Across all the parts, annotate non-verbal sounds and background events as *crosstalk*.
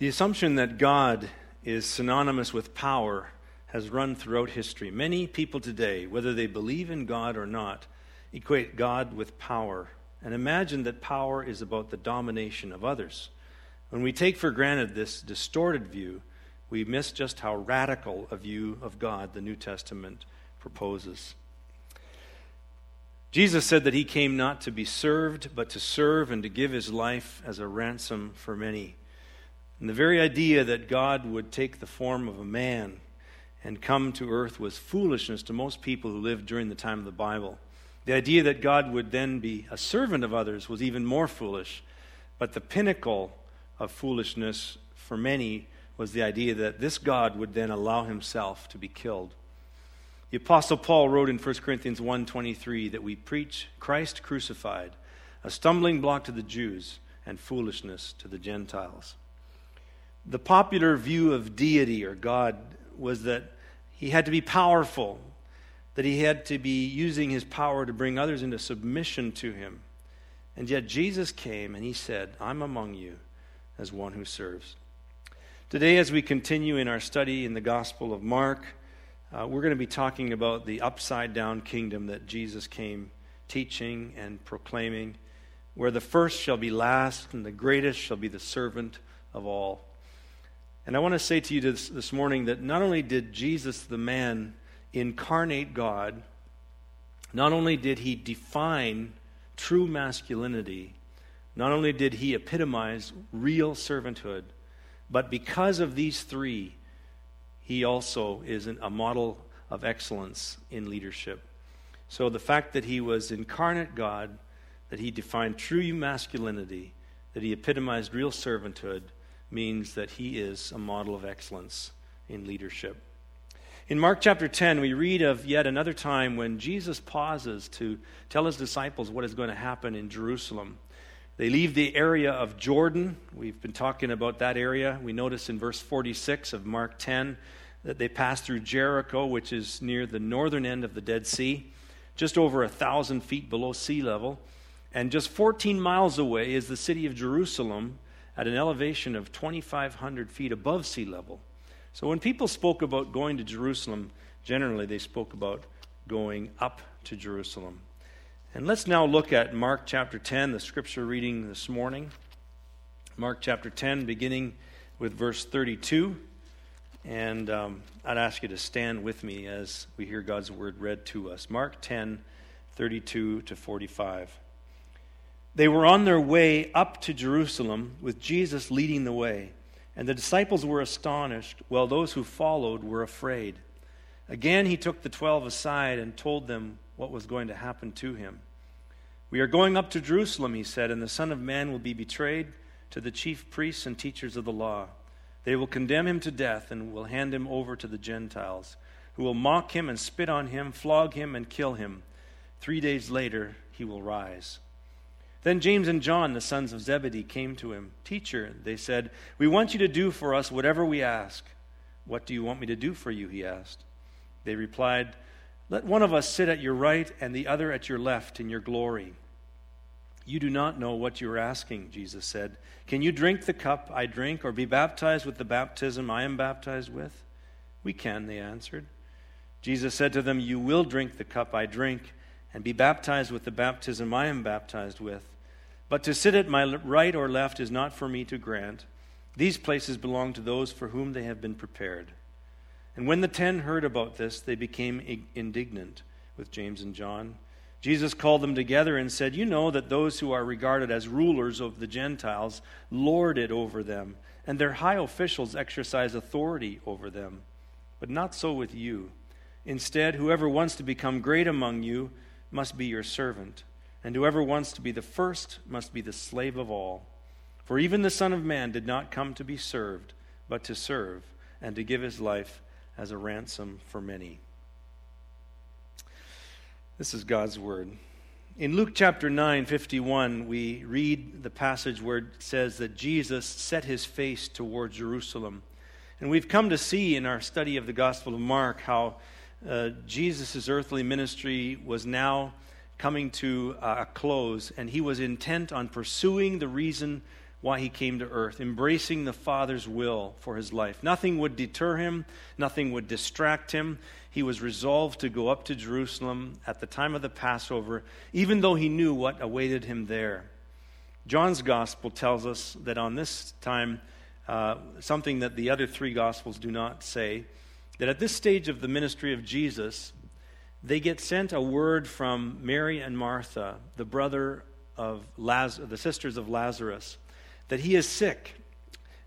The assumption that God is synonymous with power has run throughout history. Many people today, whether they believe in God or not, equate God with power and imagine that power is about the domination of others. When we take for granted this distorted view, we miss just how radical a view of God the New Testament proposes. Jesus said that he came not to be served, but to serve and to give his life as a ransom for many. And the very idea that God would take the form of a man and come to earth was foolishness to most people who lived during the time of the Bible. The idea that God would then be a servant of others was even more foolish. But the pinnacle of foolishness for many was the idea that this God would then allow himself to be killed. The apostle Paul wrote in 1 Corinthians 1:23 that we preach Christ crucified, a stumbling block to the Jews and foolishness to the Gentiles. The popular view of deity or God was that he had to be powerful, that he had to be using his power to bring others into submission to him. And yet Jesus came and he said, I'm among you as one who serves. Today, as we continue in our study in the Gospel of Mark, uh, we're going to be talking about the upside down kingdom that Jesus came teaching and proclaiming, where the first shall be last and the greatest shall be the servant of all. And I want to say to you this, this morning that not only did Jesus, the man, incarnate God, not only did he define true masculinity, not only did he epitomize real servanthood, but because of these three, he also is an, a model of excellence in leadership. So the fact that he was incarnate God, that he defined true masculinity, that he epitomized real servanthood, means that he is a model of excellence in leadership. In Mark chapter 10, we read of yet another time when Jesus pauses to tell his disciples what is going to happen in Jerusalem. They leave the area of Jordan. We've been talking about that area. We notice in verse 46 of Mark 10 that they pass through Jericho, which is near the northern end of the Dead Sea, just over a thousand feet below sea level. And just 14 miles away is the city of Jerusalem at an elevation of 2,500 feet above sea level. So when people spoke about going to Jerusalem, generally they spoke about going up to Jerusalem. And let's now look at Mark chapter 10, the scripture reading this morning. Mark chapter 10, beginning with verse 32. And um, I'd ask you to stand with me as we hear God's word read to us. Mark 10, 32 to 45. They were on their way up to Jerusalem with Jesus leading the way. And the disciples were astonished, while those who followed were afraid. Again, he took the twelve aside and told them what was going to happen to him. We are going up to Jerusalem, he said, and the Son of Man will be betrayed to the chief priests and teachers of the law. They will condemn him to death and will hand him over to the Gentiles, who will mock him and spit on him, flog him, and kill him. Three days later, he will rise. Then James and John, the sons of Zebedee, came to him. Teacher, they said, we want you to do for us whatever we ask. What do you want me to do for you? He asked. They replied, Let one of us sit at your right and the other at your left in your glory. You do not know what you are asking, Jesus said. Can you drink the cup I drink or be baptized with the baptism I am baptized with? We can, they answered. Jesus said to them, You will drink the cup I drink and be baptized with the baptism I am baptized with. But to sit at my right or left is not for me to grant. These places belong to those for whom they have been prepared. And when the ten heard about this, they became indignant with James and John. Jesus called them together and said, You know that those who are regarded as rulers of the Gentiles lord it over them, and their high officials exercise authority over them. But not so with you. Instead, whoever wants to become great among you must be your servant, and whoever wants to be the first must be the slave of all. For even the Son of Man did not come to be served, but to serve, and to give his life as a ransom for many. This is God's word. In Luke chapter 9, 51, we read the passage where it says that Jesus set his face toward Jerusalem. And we've come to see in our study of the Gospel of Mark how uh, Jesus' earthly ministry was now coming to uh, a close, and he was intent on pursuing the reason why he came to earth, embracing the Father's will for his life. Nothing would deter him, nothing would distract him. He was resolved to go up to Jerusalem at the time of the Passover, even though he knew what awaited him there. John's gospel tells us that on this time, uh, something that the other three gospels do not say, that at this stage of the ministry of Jesus, they get sent a word from Mary and Martha, the brother of Laz- the sisters of Lazarus that he is sick.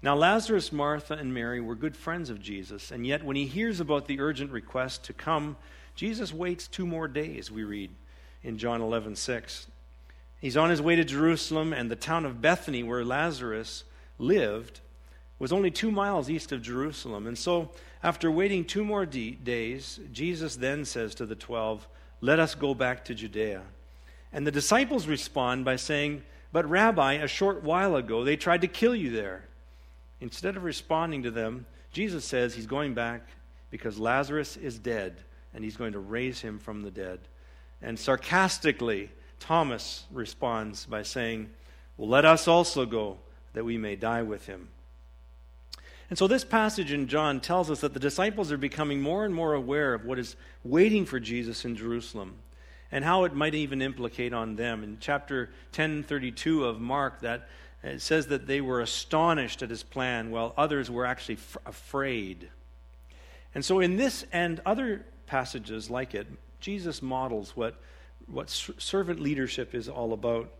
Now, Lazarus, Martha, and Mary were good friends of Jesus, and yet when he hears about the urgent request to come, Jesus waits two more days, we read in John 11 6. He's on his way to Jerusalem, and the town of Bethany, where Lazarus lived, was only two miles east of Jerusalem. And so, after waiting two more de- days, Jesus then says to the twelve, Let us go back to Judea. And the disciples respond by saying, but, Rabbi, a short while ago, they tried to kill you there. Instead of responding to them, Jesus says he's going back because Lazarus is dead and he's going to raise him from the dead. And sarcastically, Thomas responds by saying, Well, let us also go that we may die with him. And so, this passage in John tells us that the disciples are becoming more and more aware of what is waiting for Jesus in Jerusalem and how it might even implicate on them. In chapter 1032 of Mark, that it says that they were astonished at his plan, while others were actually f- afraid. And so, in this and other passages like it, Jesus models what, what servant leadership is all about.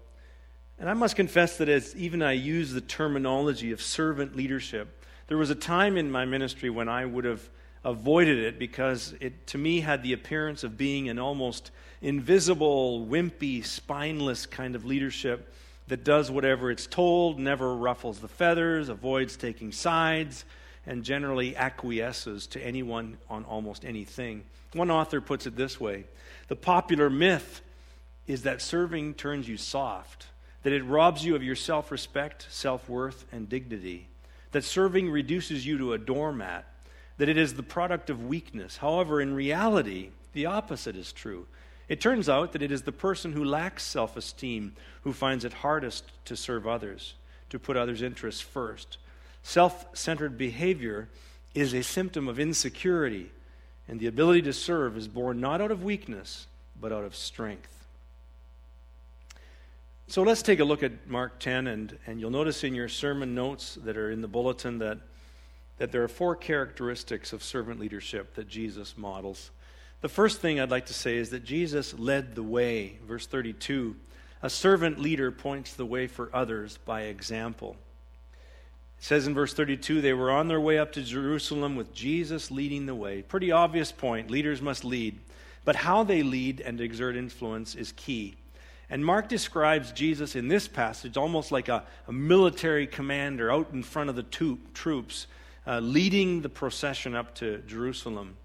And I must confess that as even I use the terminology of servant leadership, there was a time in my ministry when I would have avoided it because it to me had the appearance of being an almost invisible, wimpy, spineless kind of leadership that does whatever it's told, never ruffles the feathers, avoids taking sides, and generally acquiesces to anyone on almost anything. One author puts it this way The popular myth is that serving turns you soft, that it robs you of your self respect, self worth, and dignity, that serving reduces you to a doormat, that it is the product of weakness. However, in reality, the opposite is true. It turns out that it is the person who lacks self esteem who finds it hardest to serve others, to put others' interests first. Self centered behavior is a symptom of insecurity, and the ability to serve is born not out of weakness, but out of strength. So let's take a look at Mark 10, and, and you'll notice in your sermon notes that are in the bulletin that, that there are four characteristics of servant leadership that Jesus models. The first thing I'd like to say is that Jesus led the way. Verse 32 A servant leader points the way for others by example. It says in verse 32 they were on their way up to Jerusalem with Jesus leading the way. Pretty obvious point. Leaders must lead. But how they lead and exert influence is key. And Mark describes Jesus in this passage almost like a, a military commander out in front of the troops, uh, leading the procession up to Jerusalem.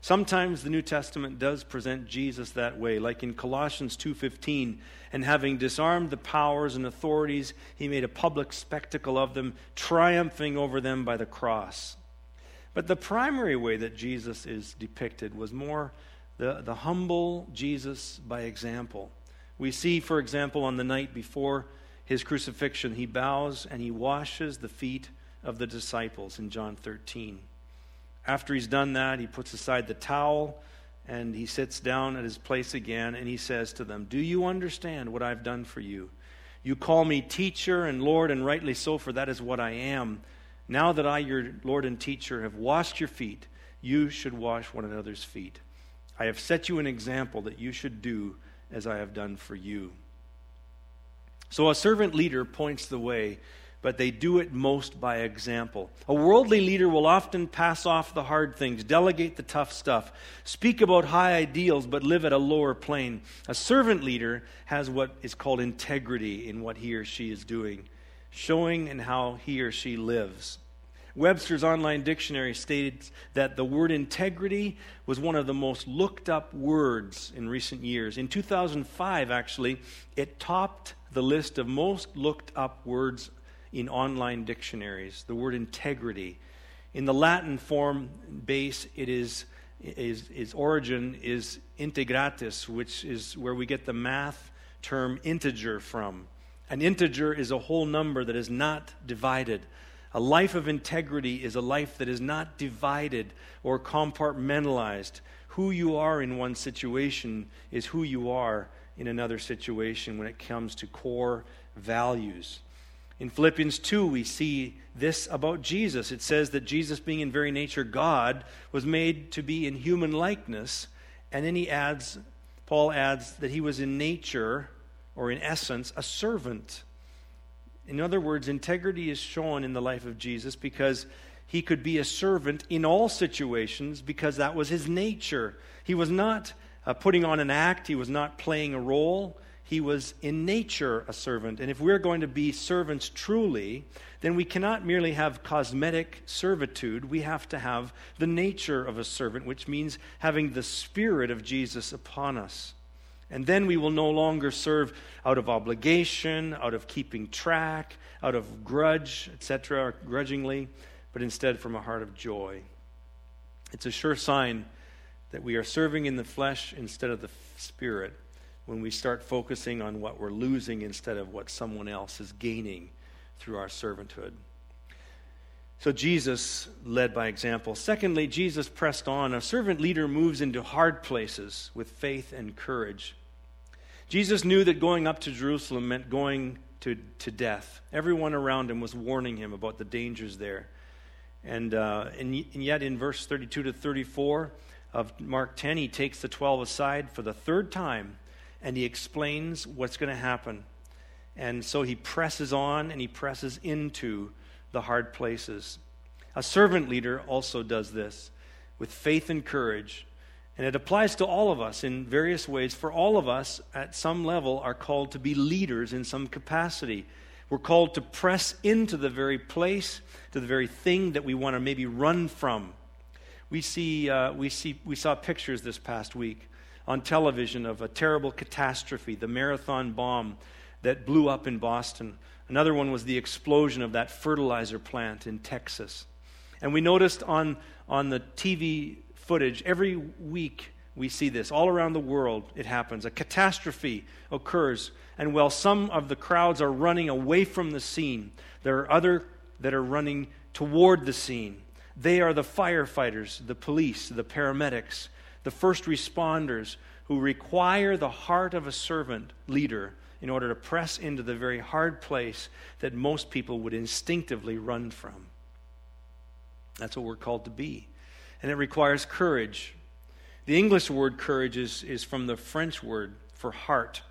Sometimes the New Testament does present Jesus that way, like in Colossians 2:15, and having disarmed the powers and authorities, he made a public spectacle of them, triumphing over them by the cross. But the primary way that Jesus is depicted was more the, the humble Jesus by example. We see, for example, on the night before his crucifixion, he bows and he washes the feet of the disciples in John 13. After he's done that, he puts aside the towel and he sits down at his place again and he says to them, Do you understand what I've done for you? You call me teacher and Lord, and rightly so, for that is what I am. Now that I, your Lord and teacher, have washed your feet, you should wash one another's feet. I have set you an example that you should do as I have done for you. So a servant leader points the way but they do it most by example. A worldly leader will often pass off the hard things, delegate the tough stuff, speak about high ideals, but live at a lower plane. A servant leader has what is called integrity in what he or she is doing, showing in how he or she lives. Webster's online dictionary stated that the word integrity was one of the most looked up words in recent years. In 2005, actually, it topped the list of most looked up words in online dictionaries. The word integrity. In the Latin form base, it is, is its origin is integritas, which is where we get the math term integer from. An integer is a whole number that is not divided. A life of integrity is a life that is not divided or compartmentalized. Who you are in one situation is who you are in another situation when it comes to core values. In Philippians 2, we see this about Jesus. It says that Jesus, being in very nature God, was made to be in human likeness. And then he adds, Paul adds, that he was in nature, or in essence, a servant. In other words, integrity is shown in the life of Jesus because he could be a servant in all situations because that was his nature. He was not uh, putting on an act, he was not playing a role. He was in nature a servant. And if we're going to be servants truly, then we cannot merely have cosmetic servitude. We have to have the nature of a servant, which means having the Spirit of Jesus upon us. And then we will no longer serve out of obligation, out of keeping track, out of grudge, etc., grudgingly, but instead from a heart of joy. It's a sure sign that we are serving in the flesh instead of the spirit when we start focusing on what we're losing instead of what someone else is gaining through our servanthood. So Jesus led by example. Secondly, Jesus pressed on. A servant leader moves into hard places with faith and courage. Jesus knew that going up to Jerusalem meant going to, to death. Everyone around him was warning him about the dangers there. And, uh, and, and yet, in verse 32 to 34 of Mark 10, he takes the 12 aside for the third time and he explains what's going to happen. And so he presses on and he presses into the hard places. A servant leader also does this with faith and courage. And it applies to all of us in various ways. For all of us, at some level, are called to be leaders in some capacity. We're called to press into the very place, to the very thing that we want to maybe run from. We, see, uh, we, see, we saw pictures this past week on television of a terrible catastrophe, the marathon bomb that blew up in Boston. Another one was the explosion of that fertilizer plant in Texas. And we noticed on, on the TV footage every week we see this. All around the world it happens. A catastrophe occurs. And while some of the crowds are running away from the scene, there are other that are running toward the scene. They are the firefighters, the police, the paramedics, the first responders who require the heart of a servant leader in order to press into the very hard place that most people would instinctively run from. That's what we're called to be. And it requires courage. The English word courage is, is from the French word for heart.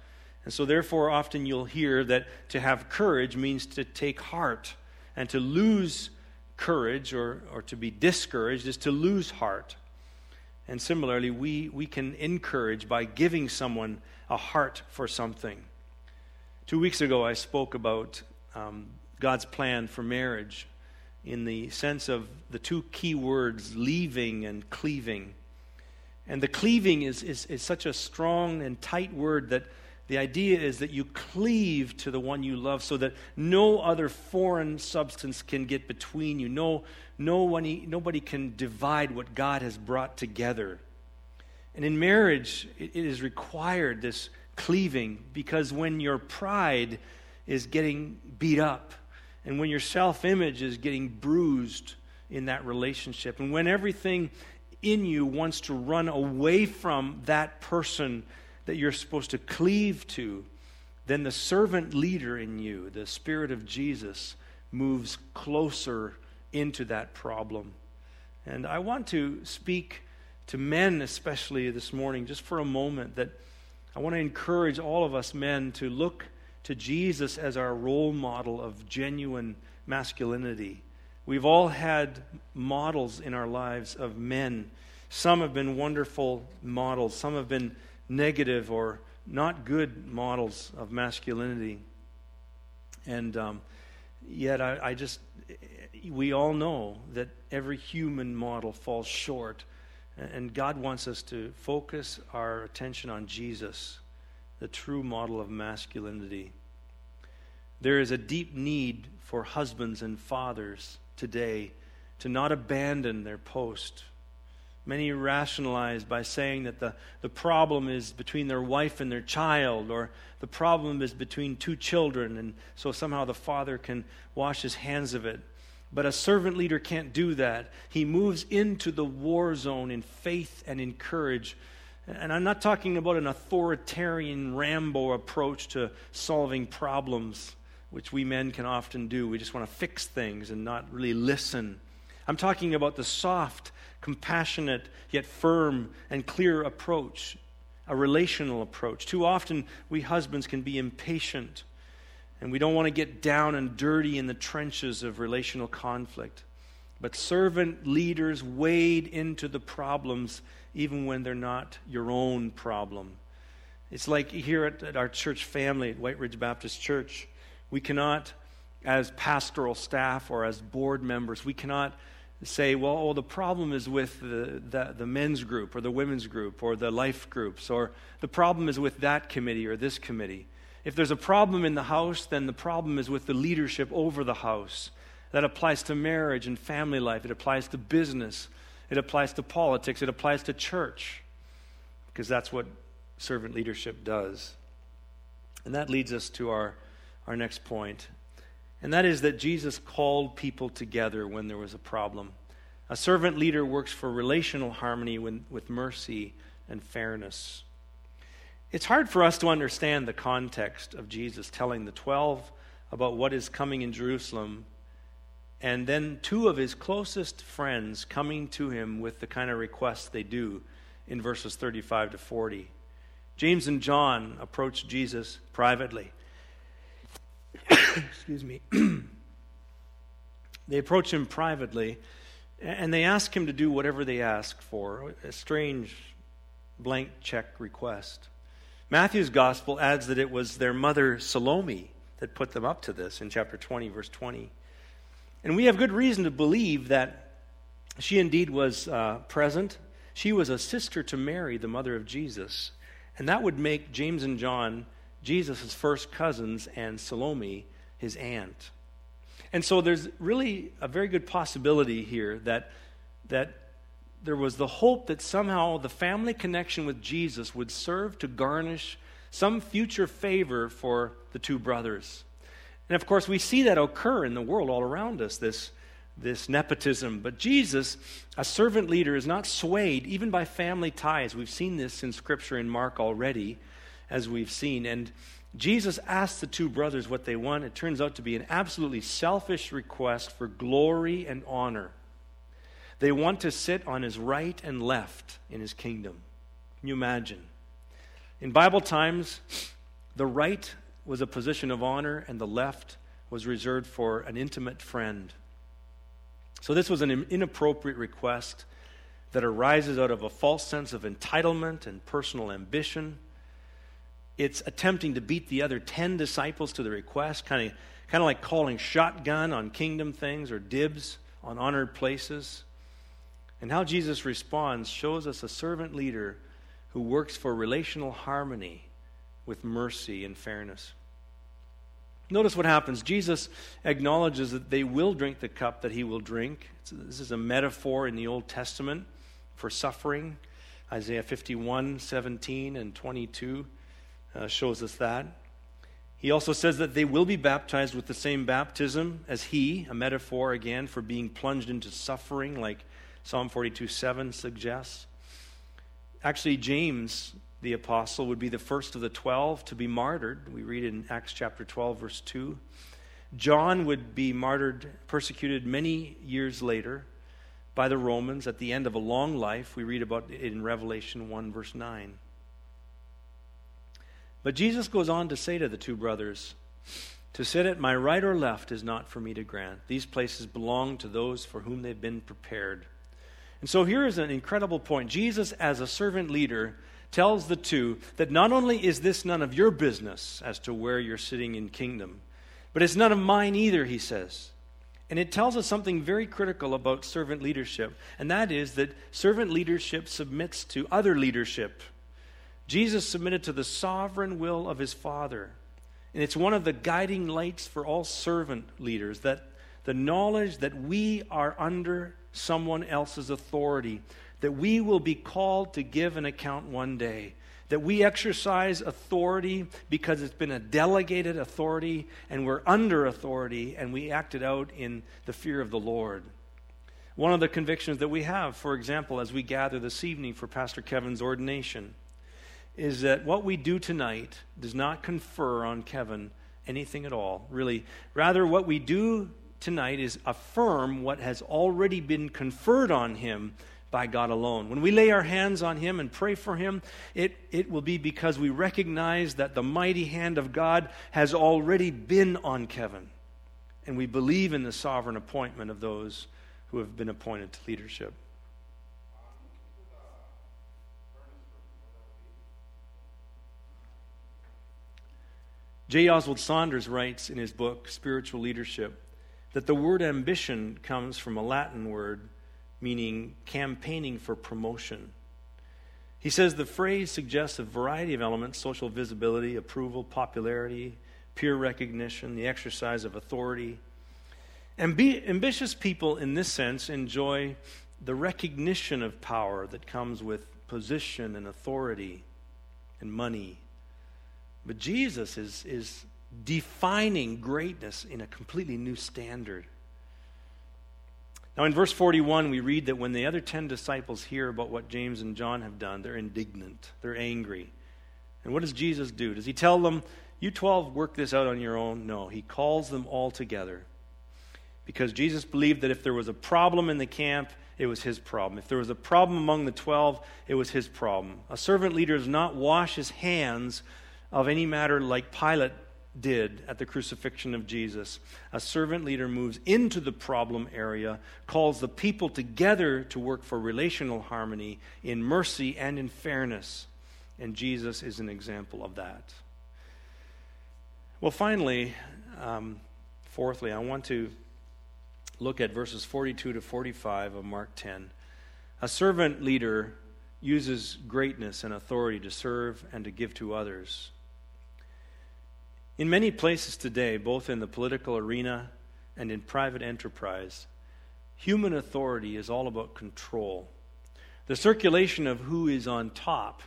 And so, therefore, often you'll hear that to have courage means to take heart. And to lose courage or, or to be discouraged is to lose heart. And similarly, we, we can encourage by giving someone a heart for something. Two weeks ago, I spoke about um, God's plan for marriage in the sense of the two key words, leaving and cleaving. And the cleaving is, is, is such a strong and tight word that the idea is that you cleave to the one you love so that no other foreign substance can get between you. No, no one, nobody can divide what God has brought together. And in marriage, it, it is required this cleaving because when your pride is getting beat up and when your self image is getting bruised in that relationship, and when everything in you wants to run away from that person that you're supposed to cleave to, then the servant leader in you, the Spirit of Jesus, moves closer into that problem. And I want to speak to men, especially this morning, just for a moment, that I want to encourage all of us men to look to Jesus as our role model of genuine masculinity. We've all had models in our lives of men. Some have been wonderful models, some have been negative or not good models of masculinity. And um, yet, I, I just, we all know that every human model falls short. And God wants us to focus our attention on Jesus, the true model of masculinity. There is a deep need for husbands and fathers today to not abandon their post Many rationalize by saying that the, the problem is between their wife and their child, or the problem is between two children, and so somehow the father can wash his hands of it. But a servant leader can't do that. He moves into the war zone in faith and in courage. And I'm not talking about an authoritarian Rambo approach to solving problems, which we men can often do. We just want to fix things and not really listen. I'm talking about the soft, compassionate, yet firm and clear approach, a relational approach. Too often, we husbands can be impatient and we don't want to get down and dirty in the trenches of relational conflict. But servant leaders wade into the problems even when they're not your own problem. It's like here at, at, our church family at White Ridge Baptist Church, we cannot, as pastoral staff or as board members, we cannot say, well, oh, the problem is with the, the, the men's group or the women's group or the life groups, or the problem is with that committee or this committee. If there's a problem in the house, then the problem is with the leadership over the house. That applies to marriage and family life, it applies to business, it applies to politics, it applies to church, because that's what servant leadership does. And that leads us to our, our next point, and that is that Jesus called people together when there was a problem. A servant leader works for relational harmony when, with mercy and fairness. It's hard for us to understand the context of Jesus telling the 12 about what is coming in Jerusalem, and then two of his closest friends coming to him with the kind of requests they do in verses 35 to 40. James and John approach Jesus privately. *coughs* Excuse me. they approach him privately and they ask him to do whatever they ask for a strange blank check request. Matthew's gospel adds that it was their mother Salome that put them up to this in chapter 20, verse 20. And we have good reason to believe that she indeed was uh, present. She was a sister to Mary, the mother of Jesus. And that would make James and John Jesus' first cousins and Salome his aunt. And so there's really a very good possibility here that, that there was the hope that somehow the family connection with Jesus would serve to garnish some future favor for the two brothers. And of course, we see that occur in the world all around us, this, this nepotism. But Jesus, a servant leader, is not swayed even by family ties. We've seen this in Scripture in Mark already, as we've seen. And Jesus asks the two brothers what they want. It turns out to be an absolutely selfish request for glory and honor. They want to sit on his right and left in his kingdom. Can you imagine? In Bible times, the right was a position of honor and the left was reserved for an intimate friend. So this was an inappropriate request that arises out of a false sense of entitlement and personal ambition. It's attempting to beat the other 10 disciples to the request, kind of, kind of like calling shotgun on kingdom things or dibs on honored places. And how Jesus responds shows us a servant leader who works for relational harmony with mercy and fairness. Notice what happens. Jesus acknowledges that they will drink the cup that he will drink. This is a metaphor in the Old Testament for suffering. Isaiah 51, 17, and 22 uh, shows us that. He also says that they will be baptized with the same baptism as he, a metaphor again for being plunged into suffering like Psalm 42 7 suggests. Actually, James, the apostle, would be the first of the 12 to be martyred. We read in Acts chapter 12, verse 2. John would be martyred, persecuted many years later by the Romans at the end of a long life. We read about it in Revelation 1, verse 9. But Jesus goes on to say to the two brothers, To sit at my right or left is not for me to grant. These places belong to those for whom they've been prepared. And so here is an incredible point. Jesus, as a servant leader, tells the two that not only is this none of your business as to where you're sitting in kingdom, but it's none of mine either, he says. And it tells us something very critical about servant leadership, and that is that servant leadership submits to other leadership. Jesus submitted to the sovereign will of his Father. And it's one of the guiding lights for all servant leaders that the knowledge that we are under someone else's authority that we will be called to give an account one day. That we exercise authority because it's been a delegated authority and we're under authority and we act it out in the fear of the Lord. One of the convictions that we have, for example, as we gather this evening for Pastor Kevin's ordination, is that what we do tonight does not confer on Kevin anything at all, really. Rather, what we do tonight is affirm what has already been conferred on him by God alone. When we lay our hands on him and pray for him, it, it will be because we recognize that the mighty hand of God has already been on Kevin. And we believe in the sovereign appointment of those who have been appointed to leadership. J. Oswald Sanders writes in his book, Spiritual Leadership, that the word ambition comes from a Latin word meaning campaigning for promotion. He says the phrase suggests a variety of elements social visibility, approval, popularity, peer recognition, the exercise of authority. Ambi- ambitious people, in this sense, enjoy the recognition of power that comes with position and authority and money but Jesus is, is defining greatness in a completely new standard. Now, in verse 41, we read that when the other 10 disciples hear about what James and John have done, they're indignant, they're angry. And what does Jesus do? Does he tell them, You 12 work this out on your own? No, he calls them all together. Because Jesus believed that if there was a problem in the camp, it was his problem. If there was a problem among the 12, it was his problem. A servant leader does not wash his hands of any matter like Pilate did at the crucifixion of Jesus. A servant leader moves into the problem area, calls the people together to work for relational harmony in mercy and in fairness. And Jesus is an example of that. Well, finally, um, fourthly, I want to look at verses 42 to 45 of Mark 10. A servant leader uses greatness and authority to serve and to give to others. In many places today, both in the political arena and in private enterprise, human authority is all about control. The circulation of who is on top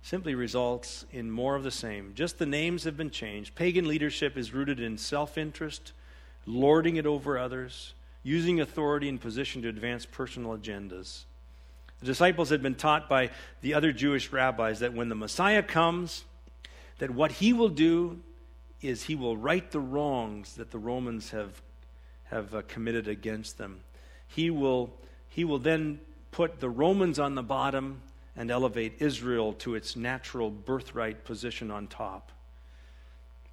simply results in more of the same. Just the names have been changed. Pagan leadership is rooted in self interest, lording it over others, using authority and position to advance personal agendas. The disciples had been taught by the other Jewish rabbis that when the Messiah comes, that what he will do is he will right the wrongs that the Romans have, have uh, committed against them. He will, he will then put the Romans on the bottom and elevate Israel to its natural birthright position on top.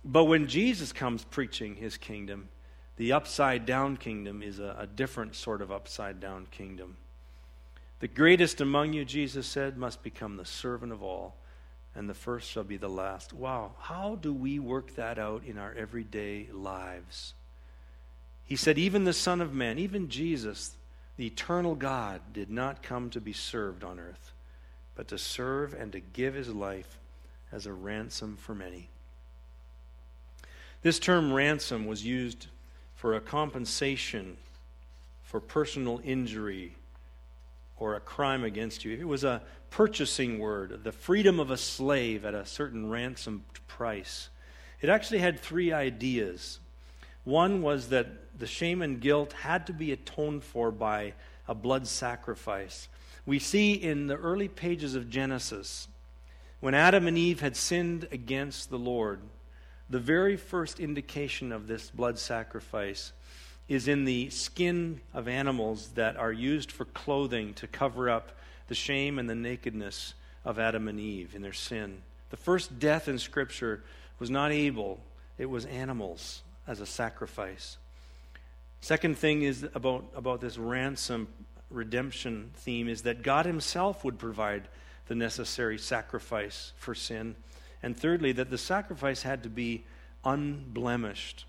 But when Jesus comes preaching his kingdom, the upside down kingdom is a, a different sort of upside down kingdom. The greatest among you, Jesus said, must become the servant of all and the first shall be the last. Wow, how do we work that out in our everyday lives? He said, even the Son of Man, even Jesus, the eternal God, did not come to be served on earth, but to serve and to give his life as a ransom for many. This term ransom was used for a compensation for personal injury or a crime against you. It was a purchasing word, the freedom of a slave at a certain ransom price. It actually had three ideas. One was that the shame and guilt had to be atoned for by a blood sacrifice. We see in the early pages of Genesis, when Adam and Eve had sinned against the Lord, the very first indication of this blood sacrifice is in the skin of animals that are used for clothing to cover up the shame and the nakedness of Adam and Eve in their sin. The first death in Scripture was not Abel, it was animals as a sacrifice. Second thing is about, about this ransom redemption theme is that God Himself would provide the necessary sacrifice for sin. And thirdly, that the sacrifice had to be unblemished.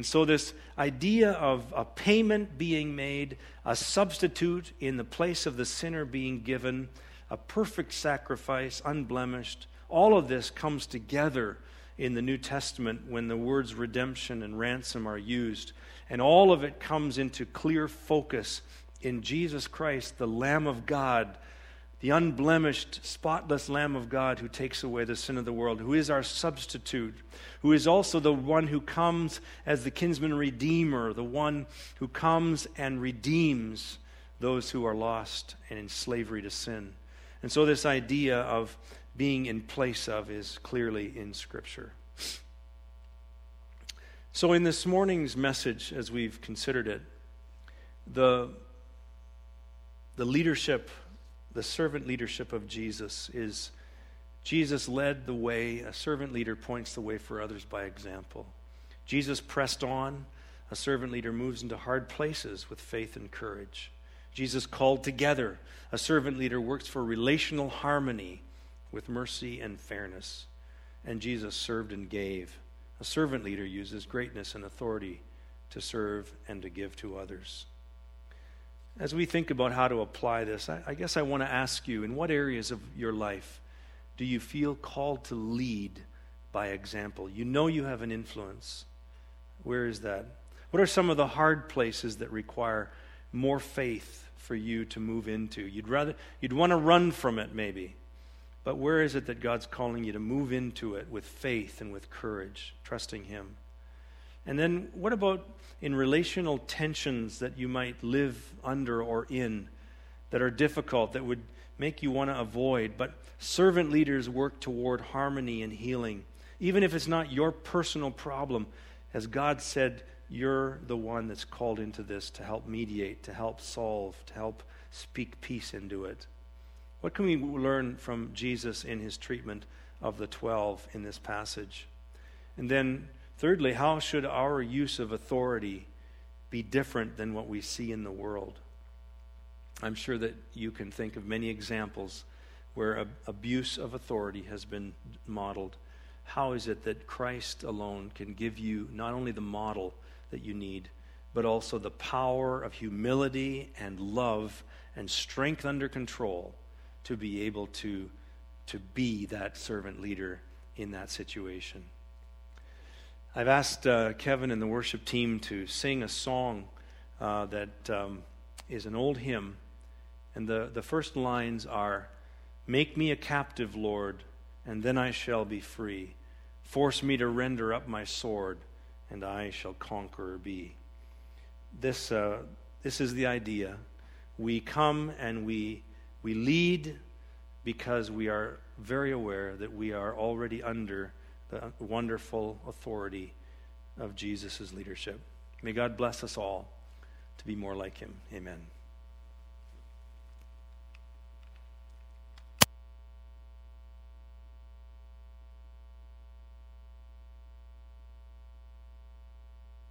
And so, this idea of a payment being made, a substitute in the place of the sinner being given, a perfect sacrifice, unblemished, all of this comes together in the New Testament when the words redemption and ransom are used. And all of it comes into clear focus in Jesus Christ, the Lamb of God, the unblemished, spotless Lamb of God who takes away the sin of the world, who is our substitute, who is also the one who comes as the kinsman redeemer, the one who comes and redeems those who are lost and in slavery to sin. And so, this idea of being in place of is clearly in Scripture. So, in this morning's message, as we've considered it, the, the leadership, the servant leadership of Jesus is Jesus led the way. A servant leader points the way for others by example. Jesus pressed on. A servant leader moves into hard places with faith and courage. Jesus called together. A servant leader works for relational harmony with mercy and fairness. And Jesus served and gave. A servant leader uses greatness and authority to serve and to give to others. As we think about how to apply this, I, I guess I want to ask you in what areas of your life do you feel called to lead by example? You know you have an influence. Where is that? What are some of the hard places that require more faith for you to move into? You'd rather you'd want to run from it maybe. But where is it that God's calling you to move into it with faith and with courage, trusting him? And then what about in relational tensions that you might live under or in that are difficult, that would make you want to avoid. But servant leaders work toward harmony and healing. Even if it's not your personal problem, as God said, you're the one that's called into this to help mediate, to help solve, to help speak peace into it. What can we learn from Jesus in his treatment of the 12 in this passage? And then Thirdly, how should our use of authority be different than what we see in the world? I'm sure that you can think of many examples where abuse of authority has been modeled. How is it that Christ alone can give you not only the model that you need, but also the power of humility and love and strength under control to be able to, to be that servant leader in that situation? I've asked uh, Kevin and the worship team to sing a song uh, that um, is an old hymn. And the, the first lines are Make me a captive, Lord, and then I shall be free. Force me to render up my sword, and I shall conqueror be. This, uh, this is the idea. We come and we, we lead because we are very aware that we are already under the wonderful authority of Jesus' leadership. May God bless us all to be more like him. Amen.